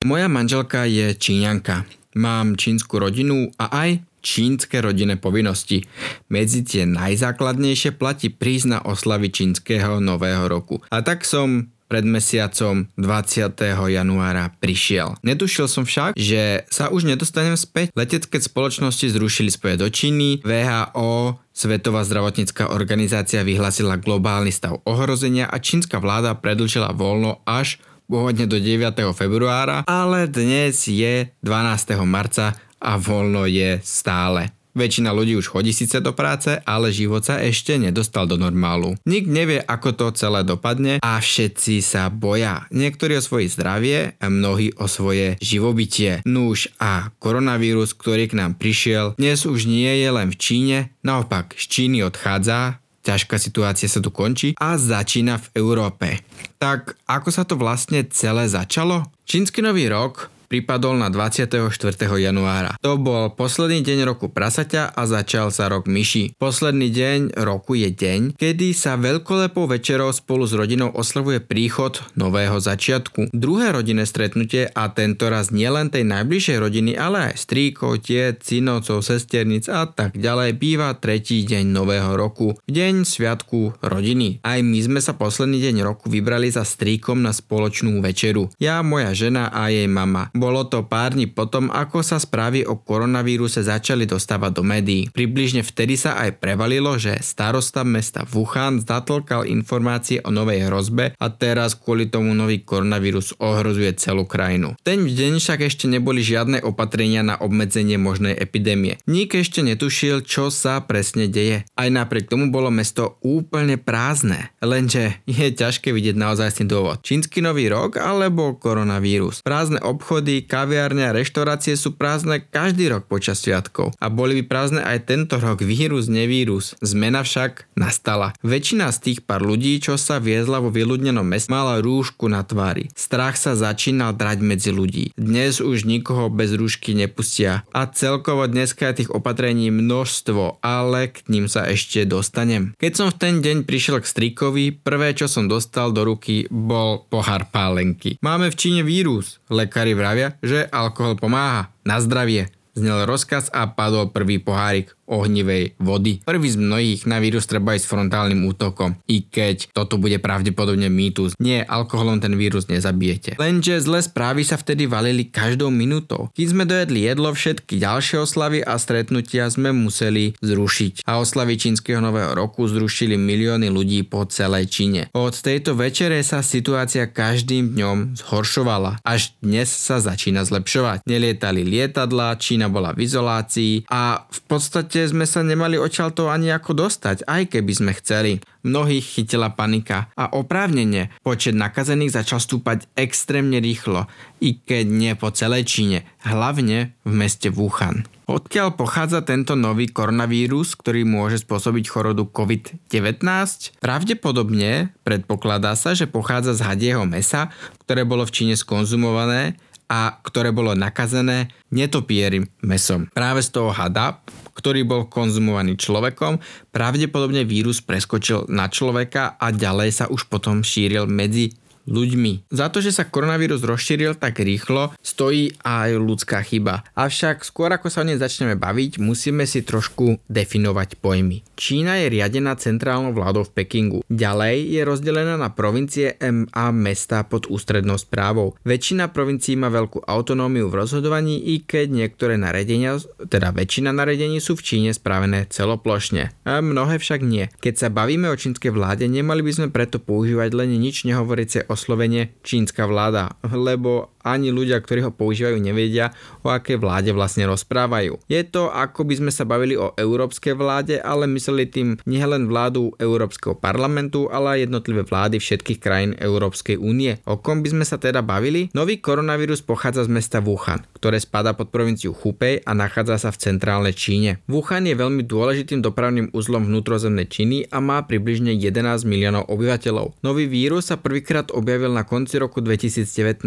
Moja manželka je Číňanka. Mám čínsku rodinu a aj čínske rodinné povinnosti. Medzi tie najzákladnejšie platí prísť na oslavy čínskeho nového roku. A tak som pred mesiacom 20. januára prišiel. Netušil som však, že sa už nedostanem späť. Letecké spoločnosti zrušili spoje do Číny, VHO Svetová zdravotnícká organizácia vyhlásila globálny stav ohrozenia a čínska vláda predlčila voľno až pôvodne do 9. februára, ale dnes je 12. marca a voľno je stále. Väčšina ľudí už chodí síce do práce, ale život sa ešte nedostal do normálu. Nik nevie, ako to celé dopadne a všetci sa boja. Niektorí o svoje zdravie a mnohí o svoje živobytie. Núž a koronavírus, ktorý k nám prišiel, dnes už nie je len v Číne, naopak z Číny odchádza, ťažká situácia sa tu končí a začína v Európe. Tak ako sa to vlastne celé začalo? Čínsky nový rok pripadol na 24. januára. To bol posledný deň roku prasaťa a začal sa rok myši. Posledný deň roku je deň, kedy sa veľkolepou večerou spolu s rodinou oslavuje príchod nového začiatku. Druhé rodinné stretnutie a tento raz nielen tej najbližšej rodiny, ale aj stríkov, tie, synovcov, sesternic a tak ďalej býva tretí deň nového roku. Deň sviatku rodiny. Aj my sme sa posledný deň roku vybrali za stríkom na spoločnú večeru. Ja, moja žena a jej mama. Bolo to pár dní potom, ako sa správy o koronavíruse začali dostávať do médií. Približne vtedy sa aj prevalilo, že starosta mesta Wuhan zatlkal informácie o novej hrozbe a teraz kvôli tomu nový koronavírus ohrozuje celú krajinu. Ten deň však ešte neboli žiadne opatrenia na obmedzenie možnej epidémie. Nik ešte netušil, čo sa presne deje. Aj napriek tomu bolo mesto úplne prázdne. Lenže je ťažké vidieť naozaj ten dôvod. Čínsky nový rok alebo koronavírus. Prázdne obchody obchody, kaviárne a reštaurácie sú prázdne každý rok počas sviatkov. A boli by prázdne aj tento rok, vírus, nevírus. Zmena však nastala. Väčšina z tých pár ľudí, čo sa viezla vo vyľudnenom meste, mala rúšku na tvári. Strach sa začínal drať medzi ľudí. Dnes už nikoho bez rúšky nepustia. A celkovo dneska je tých opatrení množstvo, ale k ním sa ešte dostanem. Keď som v ten deň prišiel k strikovi, prvé čo som dostal do ruky bol pohár pálenky. Máme v Číne vírus. Lekári vravia, vravia, že alkohol pomáha na zdravie. Znel rozkaz a padol prvý pohárik ohnivej vody. Prvý z mnohých na vírus treba ísť frontálnym útokom, i keď toto bude pravdepodobne mýtus. Nie, alkoholom ten vírus nezabijete. Lenže zlé správy sa vtedy valili každou minútou. Keď sme dojedli jedlo, všetky ďalšie oslavy a stretnutia sme museli zrušiť. A oslavy čínskeho nového roku zrušili milióny ľudí po celej Číne. Od tejto večere sa situácia každým dňom zhoršovala. Až dnes sa začína zlepšovať. Nelietali lietadla, Čína bola v izolácii a v podstate podstate sme sa nemali to ani ako dostať, aj keby sme chceli. Mnohých chytila panika a oprávnene počet nakazených začal stúpať extrémne rýchlo, i keď nie po celej Číne, hlavne v meste Wuhan. Odkiaľ pochádza tento nový koronavírus, ktorý môže spôsobiť chorodu COVID-19? Pravdepodobne predpokladá sa, že pochádza z hadieho mesa, ktoré bolo v Číne skonzumované a ktoré bolo nakazené netopierim mesom. Práve z toho hada, ktorý bol konzumovaný človekom, pravdepodobne vírus preskočil na človeka a ďalej sa už potom šíril medzi ľuďmi. Za to, že sa koronavírus rozšíril tak rýchlo, stojí aj ľudská chyba. Avšak skôr ako sa o nej začneme baviť, musíme si trošku definovať pojmy. Čína je riadená centrálnou vládou v Pekingu. Ďalej je rozdelená na provincie a mesta pod ústrednou správou. Väčšina provincií má veľkú autonómiu v rozhodovaní, i keď niektoré naredenia, teda väčšina naredení sú v Číne spravené celoplošne. A mnohé však nie. Keď sa bavíme o čínskej vláde, nemali by sme preto používať len nič nehovoriace oslovenie čínska vláda, lebo ani ľudia, ktorí ho používajú, nevedia, o akej vláde vlastne rozprávajú. Je to, ako by sme sa bavili o európskej vláde, ale mysleli tým nielen vládu Európskeho parlamentu, ale aj jednotlivé vlády všetkých krajín Európskej únie. O kom by sme sa teda bavili? Nový koronavírus pochádza z mesta Wuhan, ktoré spada pod provinciu Hubei a nachádza sa v centrálnej Číne. Wuhan je veľmi dôležitým dopravným uzlom vnútrozemnej Číny a má približne 11 miliónov obyvateľov. Nový vírus sa prvýkrát objavil na konci roku 2019.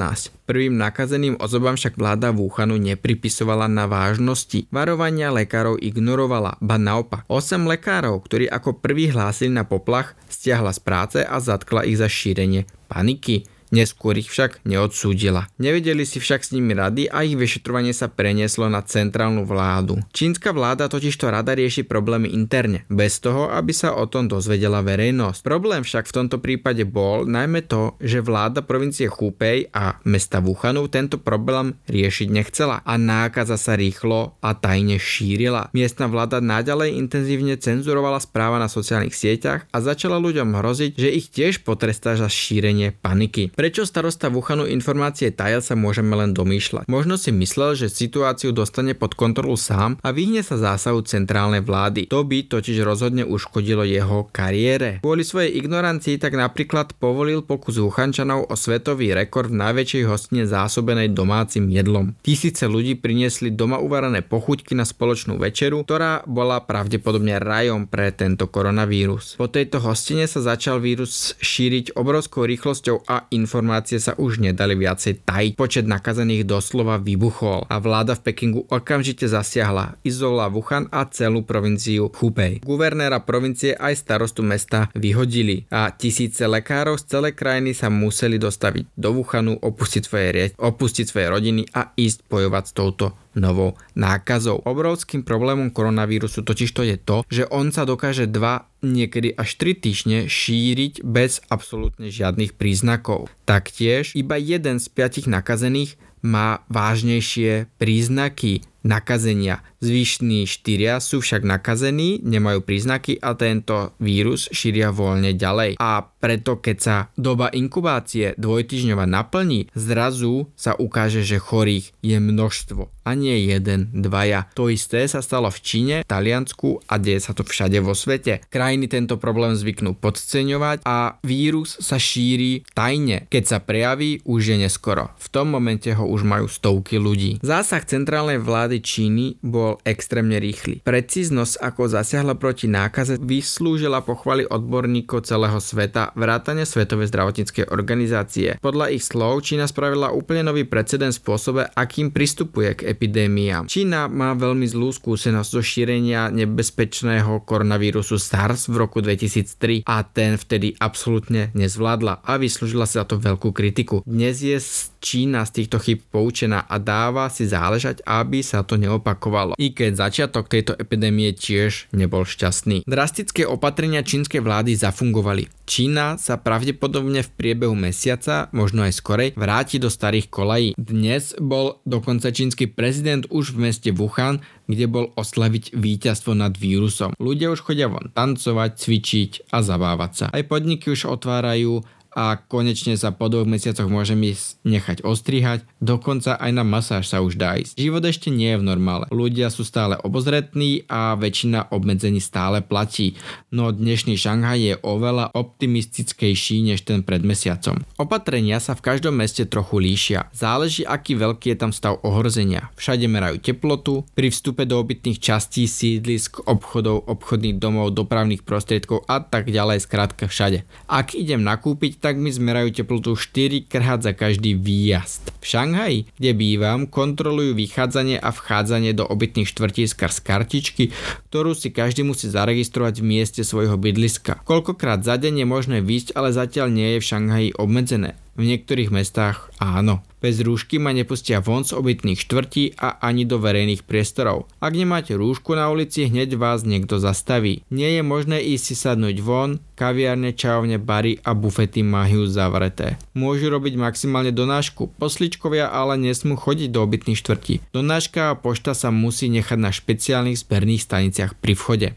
Prvým nakazeným osobám však vláda Wuhanu nepripisovala na vážnosti. Varovania lekárov ignorovala, ba naopak. 8 lekárov, ktorí ako prvý hlásili na poplach, stiahla z práce a zatkla ich za šírenie paniky. Neskôr ich však neodsúdila. Nevedeli si však s nimi rady a ich vyšetrovanie sa prenieslo na centrálnu vládu. Čínska vláda totižto rada rieši problémy interne, bez toho, aby sa o tom dozvedela verejnosť. Problém však v tomto prípade bol najmä to, že vláda provincie Hubei a mesta Wuhanu tento problém riešiť nechcela a nákaza sa rýchlo a tajne šírila. Miestna vláda naďalej intenzívne cenzurovala správa na sociálnych sieťach a začala ľuďom hroziť, že ich tiež potrestá za šírenie paniky. Prečo starosta Wuhanu informácie tajal sa môžeme len domýšľať. Možno si myslel, že situáciu dostane pod kontrolu sám a vyhne sa zásahu centrálnej vlády. To by totiž rozhodne uškodilo jeho kariére. Kvôli svojej ignorancii tak napríklad povolil pokus Wuhančanov o svetový rekord v najväčšej hostine zásobenej domácim jedlom. Tisíce ľudí priniesli doma uvarané pochuťky na spoločnú večeru, ktorá bola pravdepodobne rajom pre tento koronavírus. Po tejto hostine sa začal vírus šíriť obrovskou rýchlosťou a informácie sa už nedali viacej tajiť. Počet nakazených doslova vybuchol a vláda v Pekingu okamžite zasiahla, izolovala Wuhan a celú provinciu Hubei. Guvernéra provincie aj starostu mesta vyhodili a tisíce lekárov z celej krajiny sa museli dostaviť do Wuhanu, opustiť svoje, opustiť svoje rodiny a ísť bojovať s touto novou nákazou. Obrovským problémom koronavírusu totiž to je to, že on sa dokáže dva niekedy až 3 týždne šíriť bez absolútne žiadnych príznakov. Taktiež iba jeden z piatich nakazených má vážnejšie príznaky nakazenia. Zvyšní štyria sú však nakazení, nemajú príznaky a tento vírus šíria voľne ďalej. A preto keď sa doba inkubácie dvojtyžňova naplní, zrazu sa ukáže, že chorých je množstvo a nie jeden, dvaja. To isté sa stalo v Číne, Taliansku a deje sa to všade vo svete. Krajiny tento problém zvyknú podceňovať a vírus sa šíri tajne. Keď sa prejaví, už je neskoro. V tom momente ho už majú stovky ľudí. Zásah centrálnej vlády Číny bol extrémne rýchly. Precíznosť, ako zasiahla proti nákaze, vyslúžila pochvaly odborníkov celého sveta, vrátane Svetovej zdravotníckej organizácie. Podľa ich slov Čína spravila úplne nový precedens spôsobe, akým pristupuje k epidémiám. Čína má veľmi zlú skúsenosť zo šírenia nebezpečného koronavírusu SARS v roku 2003 a ten vtedy absolútne nezvládla a vyslúžila sa za to veľkú kritiku. Dnes je Čína z týchto chyb poučená a dáva si záležať, aby sa to neopakovalo. I keď začiatok tejto epidémie tiež nebol šťastný. Drastické opatrenia čínskej vlády zafungovali. Čína sa pravdepodobne v priebehu mesiaca, možno aj skorej, vráti do starých kolají. Dnes bol dokonca čínsky prezident už v meste Wuhan, kde bol oslaviť víťazstvo nad vírusom. Ľudia už chodia von tancovať, cvičiť a zabávať sa. Aj podniky už otvárajú a konečne sa po dvoch mesiacoch môžem ísť nechať ostrihať, dokonca aj na masáž sa už dá ísť. Život ešte nie je v normále. Ľudia sú stále obozretní a väčšina obmedzení stále platí, no dnešný Šanghaj je oveľa optimistickejší než ten pred mesiacom. Opatrenia sa v každom meste trochu líšia. Záleží aký veľký je tam stav ohrozenia. Všade merajú teplotu, pri vstupe do obytných častí sídlisk, obchodov, obchodných domov, dopravných prostriedkov a tak ďalej, skrátka všade. Ak idem nakúpiť, tak mi zmerajú teplotu 4 krát za každý výjazd. V Šanghaji, kde bývam, kontrolujú vychádzanie a vchádzanie do obytných štvrtí skrz kartičky, ktorú si každý musí zaregistrovať v mieste svojho bydliska. Koľkokrát za deň je možné výjsť, ale zatiaľ nie je v Šanghaji obmedzené. V niektorých mestách áno. Bez rúšky ma nepustia von z obytných štvrtí a ani do verejných priestorov. Ak nemáte rúšku na ulici, hneď vás niekto zastaví. Nie je možné ísť si sadnúť von, kaviárne, čajovne, bary a bufety majú zavreté. Môžu robiť maximálne donášku, posličkovia ale nesmú chodiť do obytných štvrtí. Donáška a pošta sa musí nechať na špeciálnych zberných staniciach pri vchode.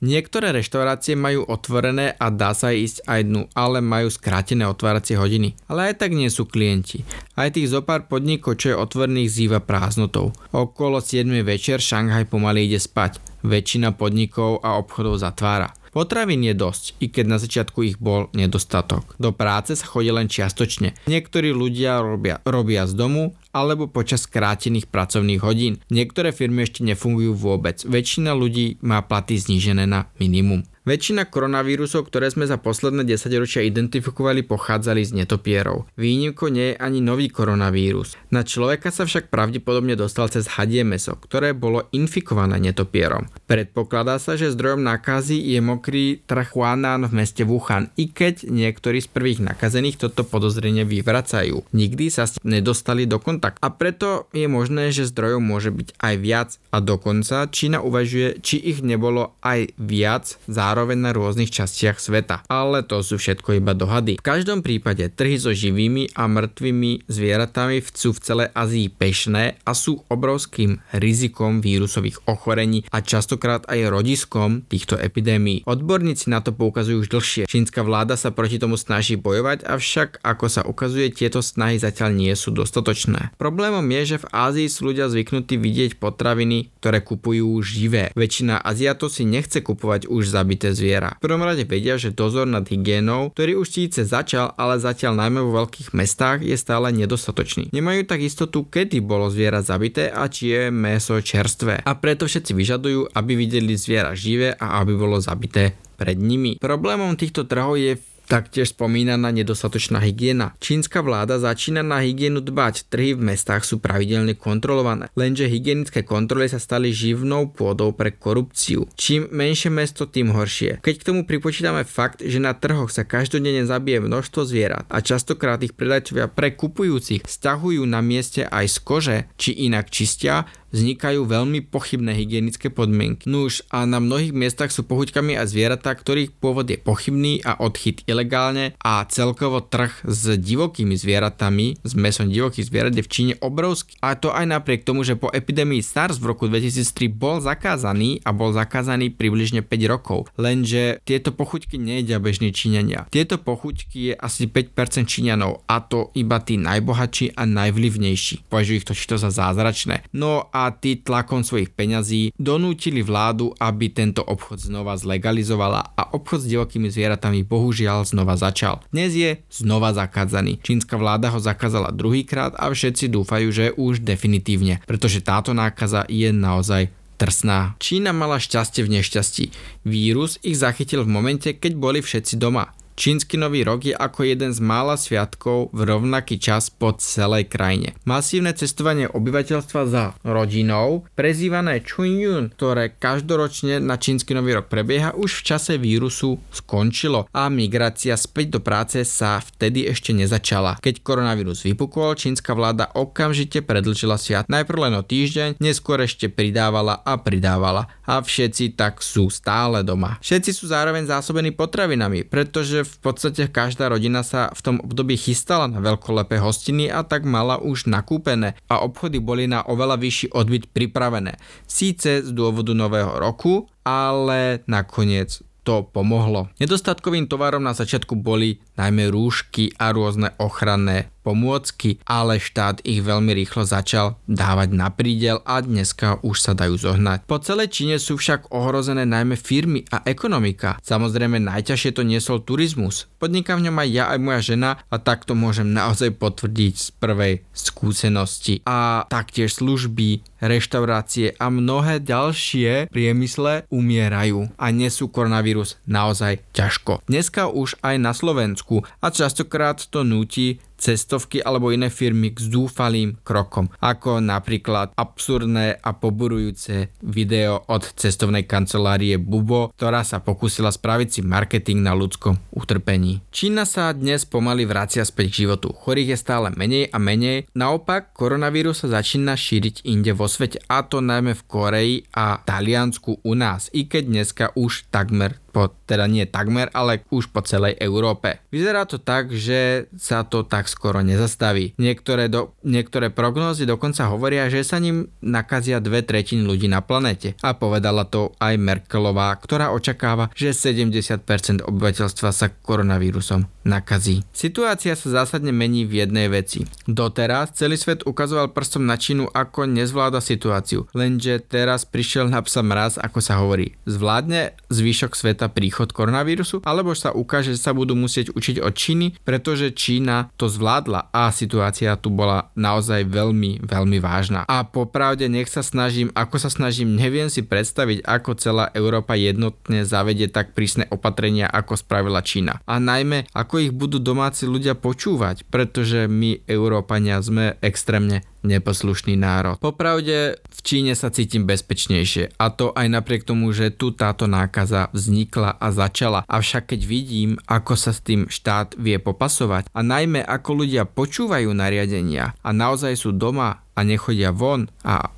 Niektoré reštaurácie majú otvorené a dá sa ísť aj dnu, ale majú skrátené otváracie hodiny. Ale aj tak nie sú klienti. Aj tých zopár podnikov, čo je otvorených, zýva prázdnotou. Okolo 7 večer Šanghaj pomaly ide spať. Väčšina podnikov a obchodov zatvára. Potravín je dosť, i keď na začiatku ich bol nedostatok. Do práce sa chodí len čiastočne. Niektorí ľudia robia, robia z domu alebo počas skrátených pracovných hodín. Niektoré firmy ešte nefungujú vôbec. Väčšina ľudí má platy znížené na minimum. Väčšina koronavírusov, ktoré sme za posledné 10 ročia identifikovali, pochádzali z netopierov. Výnimkou nie je ani nový koronavírus. Na človeka sa však pravdepodobne dostal cez hadie meso, ktoré bolo infikované netopierom. Predpokladá sa, že zdrojom nákazy je mokrý trh Huanan v meste Wuhan, i keď niektorí z prvých nakazených toto podozrenie vyvracajú. Nikdy sa s nedostali do kontaktu. A preto je možné, že zdrojov môže byť aj viac a dokonca Čína uvažuje, či ich nebolo aj viac za zároveň na rôznych častiach sveta. Ale to sú všetko iba dohady. V každom prípade trhy so živými a mŕtvými zvieratami sú v celej Azii pešné a sú obrovským rizikom vírusových ochorení a častokrát aj rodiskom týchto epidémií. Odborníci na to poukazujú už dlhšie. Čínska vláda sa proti tomu snaží bojovať, avšak ako sa ukazuje, tieto snahy zatiaľ nie sú dostatočné. Problémom je, že v Ázii sú ľudia zvyknutí vidieť potraviny, ktoré kupujú živé. Väčšina Aziatov si nechce kupovať už zabité zabité zviera. V prvom rade vedia, že dozor nad hygienou, ktorý už síce začal, ale zatiaľ najmä vo veľkých mestách je stále nedostatočný. Nemajú tak istotu, kedy bolo zviera zabité a či je meso čerstvé. A preto všetci vyžadujú, aby videli zviera živé a aby bolo zabité pred nimi. Problémom týchto trhov je Taktiež spomínaná nedostatočná hygiena. Čínska vláda začína na hygienu dbať, trhy v mestách sú pravidelne kontrolované, lenže hygienické kontroly sa stali živnou pôdou pre korupciu. Čím menšie mesto, tým horšie. Keď k tomu pripočítame fakt, že na trhoch sa každodenne zabije množstvo zvierat a častokrát ich predajcovia pre kupujúcich stahujú na mieste aj z kože, či inak čistia, vznikajú veľmi pochybné hygienické podmienky. Nuž a na mnohých miestach sú pohuťkami a zvieratá, ktorých pôvod je pochybný a odchyt ilegálne a celkovo trh s divokými zvieratami, s mesom divokých zvierat je v Číne obrovský. A to aj napriek tomu, že po epidémii SARS v roku 2003 bol zakázaný a bol zakázaný približne 5 rokov. Lenže tieto pochuťky nejedia bežní Číňania. Tieto pochuťky je asi 5% Číňanov a to iba tí najbohatší a najvlivnejší. Považujú ich to za zázračné. No a a tí tlakom svojich peňazí donútili vládu, aby tento obchod znova zlegalizovala a obchod s divokými zvieratami bohužiaľ znova začal. Dnes je znova zakázaný. Čínska vláda ho zakázala druhýkrát a všetci dúfajú, že už definitívne, pretože táto nákaza je naozaj trsná. Čína mala šťastie v nešťastí. Vírus ich zachytil v momente, keď boli všetci doma. Čínsky nový rok je ako jeden z mála sviatkov v rovnaký čas po celej krajine. Masívne cestovanie obyvateľstva za rodinou, prezývané Chunyun, ktoré každoročne na čínsky nový rok prebieha, už v čase vírusu skončilo a migrácia späť do práce sa vtedy ešte nezačala. Keď koronavírus vypukol, čínska vláda okamžite predlžila sviat. Najprv len o týždeň, neskôr ešte pridávala a pridávala. A všetci tak sú stále doma. Všetci sú zároveň zásobení potravinami, pretože podstate každá rodina sa v tom období chystala na veľkolepé hostiny a tak mala už nakúpené a obchody boli na oveľa vyšší odbyt pripravené. Síce z dôvodu nového roku, ale nakoniec to pomohlo. Nedostatkovým tovarom na začiatku boli najmä rúšky a rôzne ochranné pomôcky, ale štát ich veľmi rýchlo začal dávať na prídel a dneska už sa dajú zohnať. Po celej Číne sú však ohrozené najmä firmy a ekonomika. Samozrejme najťažšie to niesol turizmus. Podnikám v ňom aj ja aj moja žena a takto môžem naozaj potvrdiť z prvej skúsenosti. A taktiež služby, reštaurácie a mnohé ďalšie priemysle umierajú a nesú koronavírus naozaj ťažko. Dneska už aj na Slovensku a častokrát to núti cestovky alebo iné firmy k zúfalým krokom, ako napríklad absurdné a poburujúce video od cestovnej kancelárie Bubo, ktorá sa pokúsila spraviť si marketing na ľudskom utrpení. Čína sa dnes pomaly vracia späť k životu. Chorých je stále menej a menej, naopak koronavírus sa začína šíriť inde vo svete, a to najmä v Koreji a Taliansku u nás, i keď dneska už takmer po, teda nie takmer, ale už po celej Európe. Vyzerá to tak, že sa to tak skoro nezastaví. Niektoré, do, niektoré prognózy dokonca hovoria, že sa ním nakazia dve tretiny ľudí na planete. A povedala to aj Merkelová, ktorá očakáva, že 70% obyvateľstva sa koronavírusom nakazí. Situácia sa zásadne mení v jednej veci. Doteraz celý svet ukazoval prstom na Čínu ako nezvláda situáciu, lenže teraz prišiel na psa mraz, ako sa hovorí. Zvládne zvyšok sveta sveta príchod koronavírusu, alebo sa ukáže, že sa budú musieť učiť od Číny, pretože Čína to zvládla a situácia tu bola naozaj veľmi, veľmi vážna. A popravde nech sa snažím, ako sa snažím, neviem si predstaviť, ako celá Európa jednotne zavedie tak prísne opatrenia, ako spravila Čína. A najmä, ako ich budú domáci ľudia počúvať, pretože my, Európania, sme extrémne neposlušný národ. Popravde v Číne sa cítim bezpečnejšie a to aj napriek tomu, že tu táto nákaza vznikla a začala. Avšak keď vidím, ako sa s tým štát vie popasovať a najmä ako ľudia počúvajú nariadenia a naozaj sú doma a nechodia von a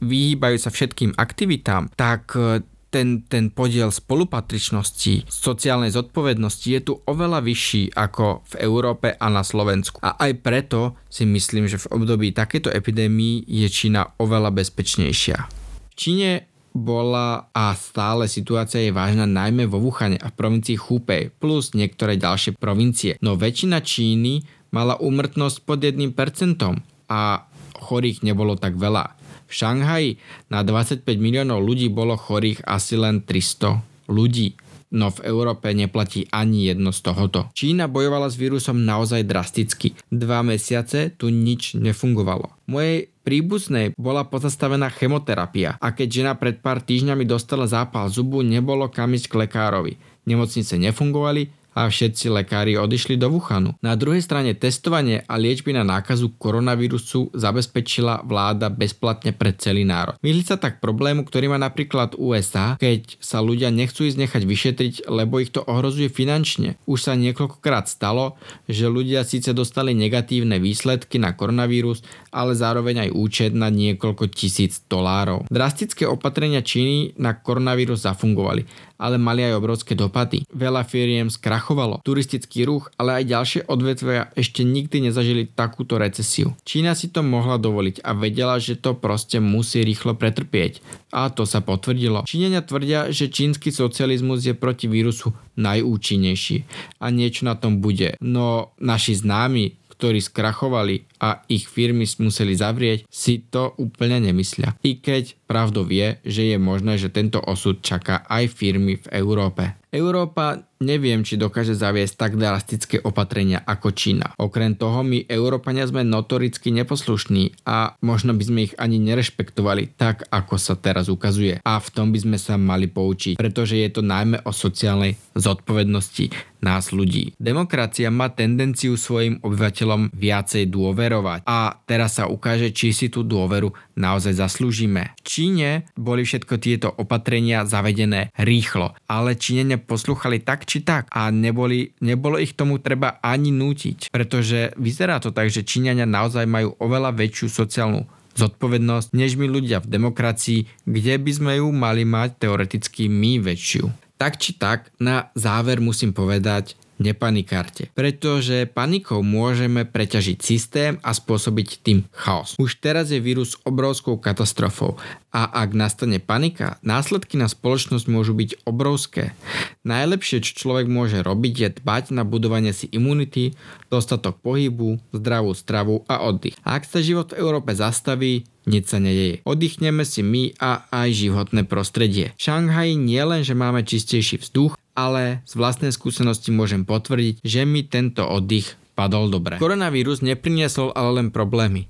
vyhýbajú sa všetkým aktivitám, tak ten, ten podiel spolupatričnosti, sociálnej zodpovednosti je tu oveľa vyšší ako v Európe a na Slovensku. A aj preto si myslím, že v období takéto epidémii je Čína oveľa bezpečnejšia. V Číne bola a stále situácia je vážna najmä vo Wuhane a v provincii Hubei plus niektoré ďalšie provincie. No väčšina Číny mala úmrtnosť pod 1% a chorých nebolo tak veľa. V Šanghaji na 25 miliónov ľudí bolo chorých asi len 300 ľudí. No v Európe neplatí ani jedno z tohoto. Čína bojovala s vírusom naozaj drasticky. Dva mesiace tu nič nefungovalo. Mojej príbuznej bola pozastavená chemoterapia a keď žena pred pár týždňami dostala zápal zubu, nebolo kam ísť k lekárovi. Nemocnice nefungovali a všetci lekári odišli do Wuhanu. Na druhej strane testovanie a liečby na nákazu koronavírusu zabezpečila vláda bezplatne pre celý národ. Vyhli sa tak problému, ktorý má napríklad USA, keď sa ľudia nechcú ísť nechať vyšetriť, lebo ich to ohrozuje finančne. Už sa niekoľkokrát stalo, že ľudia síce dostali negatívne výsledky na koronavírus, ale zároveň aj účet na niekoľko tisíc dolárov. Drastické opatrenia Číny na koronavírus zafungovali ale mali aj obrovské dopady. Veľa firiem skrachovalo. Turistický ruch, ale aj ďalšie odvetvia ešte nikdy nezažili takúto recesiu. Čína si to mohla dovoliť a vedela, že to proste musí rýchlo pretrpieť. A to sa potvrdilo. Číňania tvrdia, že čínsky socializmus je proti vírusu najúčinnejší a niečo na tom bude. No naši známi ktorí skrachovali a ich firmy museli zavrieť, si to úplne nemyslia. I keď pravdou je, že je možné, že tento osud čaká aj firmy v Európe. Európa neviem, či dokáže zaviesť tak drastické opatrenia ako Čína. Okrem toho my Európania sme notoricky neposlušní a možno by sme ich ani nerešpektovali tak, ako sa teraz ukazuje. A v tom by sme sa mali poučiť, pretože je to najmä o sociálnej zodpovednosti nás ľudí. Demokracia má tendenciu svojim obyvateľom viacej dôverovať a teraz sa ukáže, či si tú dôveru naozaj zaslúžime. V Číne boli všetko tieto opatrenia zavedené rýchlo, ale Číňania poslúchali tak či tak a neboli, nebolo ich tomu treba ani nútiť, pretože vyzerá to tak, že Číňania naozaj majú oveľa väčšiu sociálnu zodpovednosť, než my ľudia v demokracii, kde by sme ju mali mať teoreticky my väčšiu. Tak či tak, na záver musím povedať, nepanikárte, pretože panikou môžeme preťažiť systém a spôsobiť tým chaos. Už teraz je vírus obrovskou katastrofou a ak nastane panika, následky na spoločnosť môžu byť obrovské. Najlepšie, čo človek môže robiť, je dbať na budovanie si imunity, dostatok pohybu, zdravú stravu a oddych. A ak sa život v Európe zastaví, nič sa nedeje. Oddychneme si my a aj životné prostredie. V Šanghaji nie len, že máme čistejší vzduch, ale z vlastnej skúsenosti môžem potvrdiť, že mi tento oddych padol dobre. Koronavírus nepriniesol ale len problémy.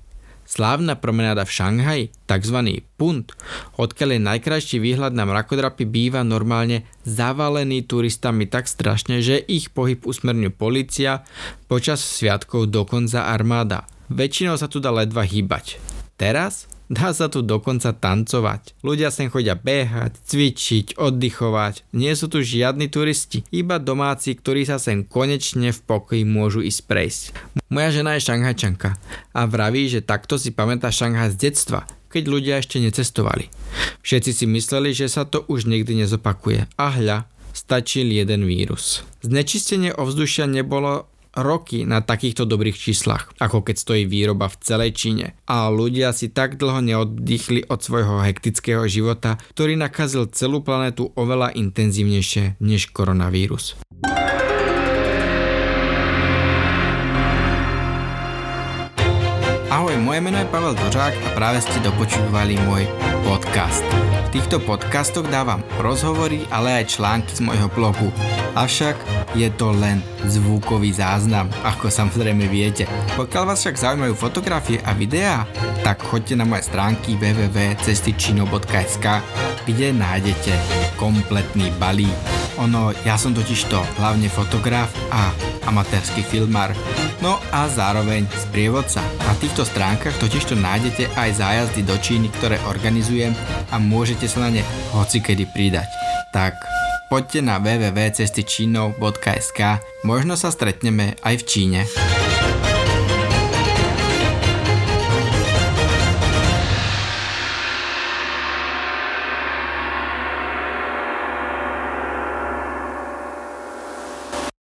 Slávna promenáda v Šanghaji, tzv. Punt, odkiaľ je najkrajší výhľad na mrakodrapy, býva normálne zavalený turistami tak strašne, že ich pohyb usmerňuje policia, počas sviatkov dokonca armáda. Väčšinou sa tu dá ledva hýbať. Teraz Dá sa tu dokonca tancovať. Ľudia sem chodia behať, cvičiť, oddychovať. Nie sú tu žiadni turisti, iba domáci, ktorí sa sem konečne v pokoji môžu ísť prejsť. Moja žena je šanghajčanka a vraví, že takto si pamätá Šanghaj z detstva, keď ľudia ešte necestovali. Všetci si mysleli, že sa to už nikdy nezopakuje. A hľa, stačil jeden vírus. Znečistenie ovzdušia nebolo roky na takýchto dobrých číslach, ako keď stojí výroba v celej Číne. A ľudia si tak dlho neoddychli od svojho hektického života, ktorý nakazil celú planetu oveľa intenzívnejšie než koronavírus. Ahoj, moje meno je Pavel Dožák a práve ste dopočúvali môj podcast. V týchto podcastoch dávam rozhovory, ale aj články z môjho blogu. Avšak je to len zvukový záznam, ako samozrejme viete. Pokiaľ vás však zaujímajú fotografie a videá, tak choďte na moje stránky www.cestičino.sk, kde nájdete kompletný balík. Ono, ja som totiž to hlavne fotograf a amatérsky filmár, no a zároveň sprievodca. Na týchto stránkach totiž to nájdete aj zájazdy do Číny, ktoré organizujem a môžete sa na ne hocikedy pridať. Tak poďte na www.cestičinov.sk, možno sa stretneme aj v Číne.